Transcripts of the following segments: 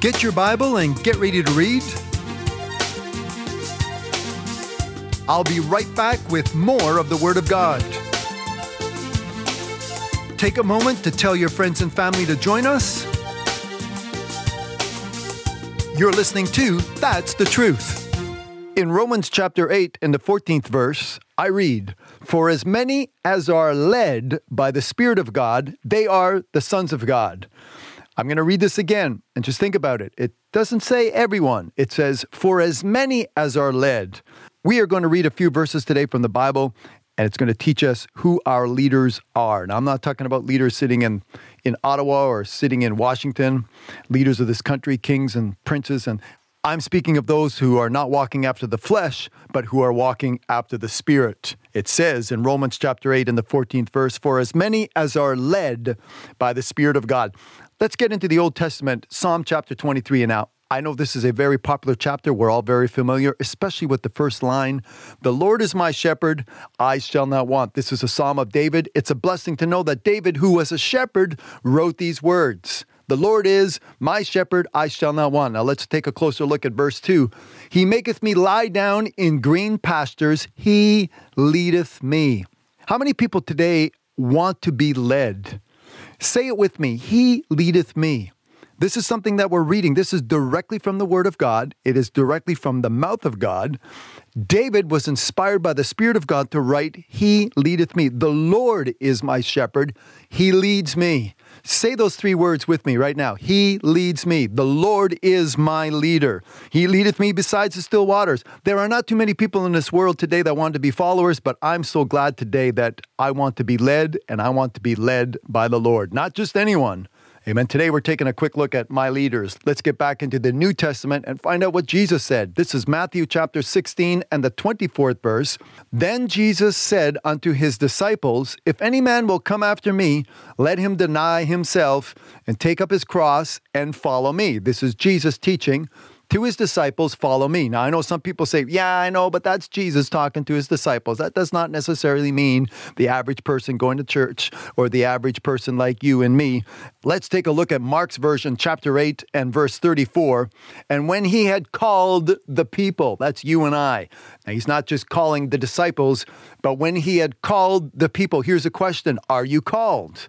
Get your Bible and get ready to read. I'll be right back with more of the Word of God. Take a moment to tell your friends and family to join us. You're listening to That's the Truth. In Romans chapter 8 and the 14th verse, I read, For as many as are led by the Spirit of God, they are the sons of God. I'm going to read this again and just think about it. It doesn't say everyone, it says, For as many as are led. We are going to read a few verses today from the Bible, and it's going to teach us who our leaders are. Now, I'm not talking about leaders sitting in, in Ottawa or sitting in Washington, leaders of this country, kings and princes. And I'm speaking of those who are not walking after the flesh, but who are walking after the Spirit. It says in Romans chapter 8 in the 14th verse, For as many as are led by the Spirit of God. Let's get into the Old Testament, Psalm chapter 23 and now. I know this is a very popular chapter. We're all very familiar, especially with the first line The Lord is my shepherd, I shall not want. This is a psalm of David. It's a blessing to know that David, who was a shepherd, wrote these words. The Lord is my shepherd, I shall not want. Now let's take a closer look at verse 2. He maketh me lie down in green pastures, he leadeth me. How many people today want to be led? Say it with me He leadeth me. This is something that we're reading. This is directly from the Word of God. It is directly from the mouth of God. David was inspired by the Spirit of God to write, He leadeth me. The Lord is my shepherd. He leads me. Say those three words with me right now. He leads me. The Lord is my leader. He leadeth me besides the still waters. There are not too many people in this world today that want to be followers, but I'm so glad today that I want to be led and I want to be led by the Lord. Not just anyone, Amen. Today we're taking a quick look at my leaders. Let's get back into the New Testament and find out what Jesus said. This is Matthew chapter 16 and the 24th verse. Then Jesus said unto his disciples, If any man will come after me, let him deny himself and take up his cross and follow me. This is Jesus teaching to his disciples, follow me. Now, I know some people say, yeah, I know, but that's Jesus talking to his disciples. That does not necessarily mean the average person going to church or the average person like you and me. Let's take a look at Mark's version, chapter 8 and verse 34. And when he had called the people, that's you and I. Now, he's not just calling the disciples, but when he had called the people, here's a question Are you called?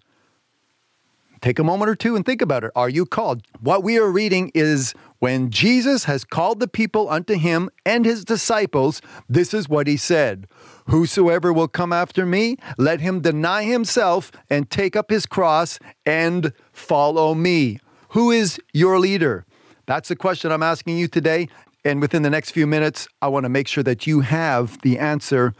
Take a moment or two and think about it. Are you called? What we are reading is when Jesus has called the people unto him and his disciples, this is what he said Whosoever will come after me, let him deny himself and take up his cross and follow me. Who is your leader? That's the question I'm asking you today. And within the next few minutes, I want to make sure that you have the answer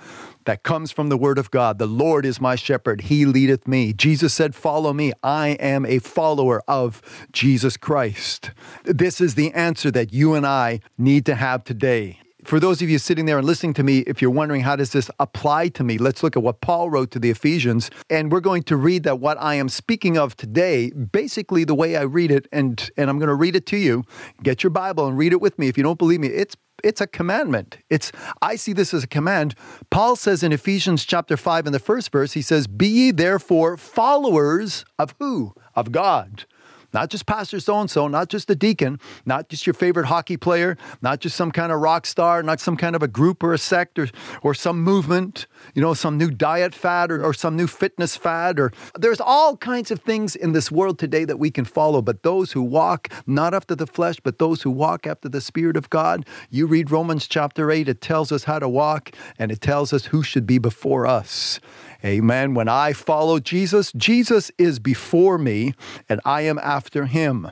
that comes from the Word of God. The Lord is my shepherd, He leadeth me. Jesus said, Follow me. I am a follower of Jesus Christ. This is the answer that you and I need to have today. For those of you sitting there and listening to me, if you're wondering how does this apply to me, let's look at what Paul wrote to the Ephesians. And we're going to read that what I am speaking of today, basically the way I read it, and, and I'm going to read it to you. Get your Bible and read it with me. If you don't believe me, it's it's a commandment. It's I see this as a command. Paul says in Ephesians chapter 5 in the first verse, he says, "Be ye therefore followers of who? Of God." Not just Pastor so and so, not just the deacon, not just your favorite hockey player, not just some kind of rock star, not some kind of a group or a sect or, or some movement, you know, some new diet fad or, or some new fitness fad. Or there's all kinds of things in this world today that we can follow. But those who walk not after the flesh, but those who walk after the Spirit of God, you read Romans chapter 8, it tells us how to walk and it tells us who should be before us. Amen. When I follow Jesus, Jesus is before me and I am after him.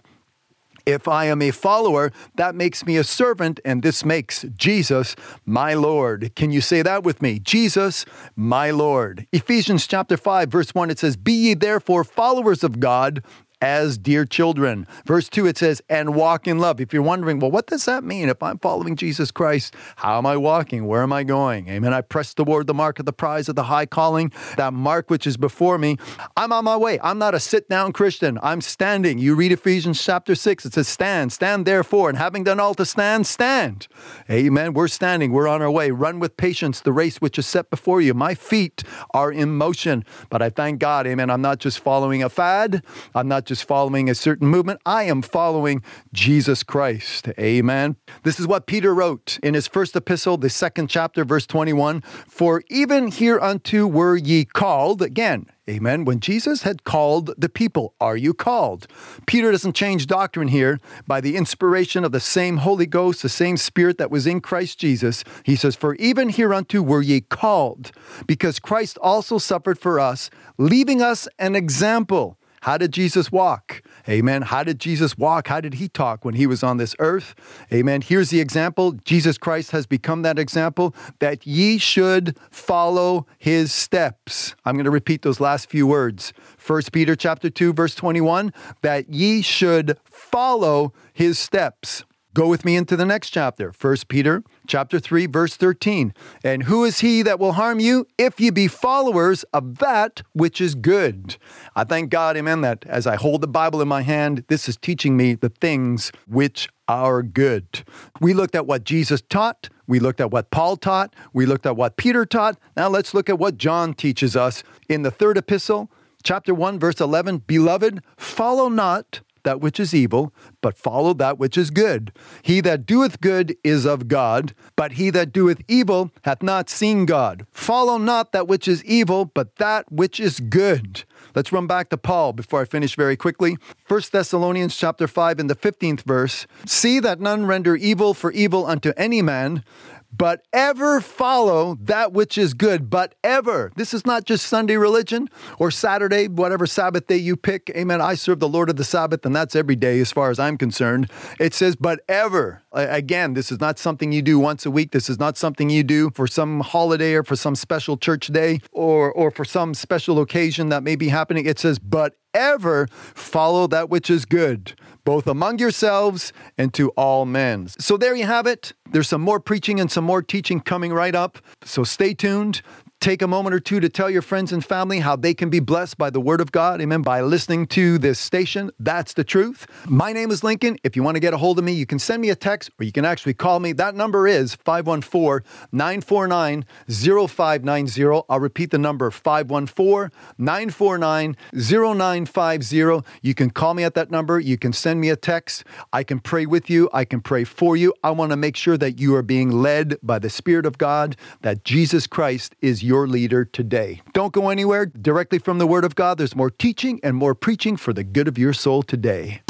If I am a follower, that makes me a servant, and this makes Jesus my Lord. Can you say that with me? Jesus, my Lord. Ephesians chapter 5, verse 1, it says, Be ye therefore followers of God as dear children. Verse 2, it says, and walk in love. If you're wondering, well, what does that mean? If I'm following Jesus Christ, how am I walking? Where am I going? Amen. I press toward the mark of the prize of the high calling, that mark which is before me. I'm on my way. I'm not a sit down Christian. I'm standing. You read Ephesians chapter 6, it says, stand, stand therefore, and having done all to stand, stand. Amen. We're standing. We're on our way. Run with patience the race which is set before you. My feet are in motion, but I thank God, amen. I'm not just following a fad. I'm not just following a certain movement. I am following Jesus Christ. Amen. This is what Peter wrote in his first epistle, the second chapter, verse 21 For even hereunto were ye called, again, Amen. When Jesus had called the people, are you called? Peter doesn't change doctrine here by the inspiration of the same Holy Ghost, the same Spirit that was in Christ Jesus. He says, For even hereunto were ye called, because Christ also suffered for us, leaving us an example. How did Jesus walk? Amen. How did Jesus walk? How did he talk when he was on this earth? Amen. Here's the example. Jesus Christ has become that example that ye should follow his steps. I'm going to repeat those last few words. 1 Peter chapter 2 verse 21 that ye should follow his steps. Go with me into the next chapter, 1 Peter chapter 3 verse 13. And who is he that will harm you if ye be followers of that which is good? I thank God, amen, that as I hold the Bible in my hand, this is teaching me the things which are good. We looked at what Jesus taught, we looked at what Paul taught, we looked at what Peter taught. Now let's look at what John teaches us in the third epistle, chapter 1 verse 11. Beloved, follow not that which is evil, but follow that which is good. He that doeth good is of God, but he that doeth evil hath not seen God. Follow not that which is evil, but that which is good. Let's run back to Paul before I finish very quickly. 1 Thessalonians chapter 5 in the 15th verse. See that none render evil for evil unto any man, but ever follow that which is good, but ever. This is not just Sunday religion or Saturday, whatever Sabbath day you pick. Amen. I serve the Lord of the Sabbath, and that's every day as far as I'm concerned. It says, but ever. Again, this is not something you do once a week. This is not something you do for some holiday or for some special church day or, or for some special occasion that may be happening. It says, but ever follow that which is good, both among yourselves and to all men. So there you have it. There's some more preaching and some more teaching coming right up. So stay tuned. Take a moment or two to tell your friends and family how they can be blessed by the Word of God. Amen. By listening to this station. That's the truth. My name is Lincoln. If you want to get a hold of me, you can send me a text or you can actually call me. That number is 514 949 0590. I'll repeat the number 514 949 0950. You can call me at that number. You can send me a text. I can pray with you. I can pray for you. I want to make sure that you are being led by the Spirit of God, that Jesus Christ is your leader today. Don't go anywhere. Directly from the Word of God, there's more teaching and more preaching for the good of your soul today.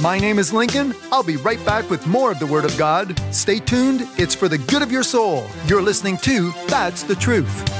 My name is Lincoln. I'll be right back with more of the Word of God. Stay tuned. It's for the good of your soul. You're listening to That's the Truth.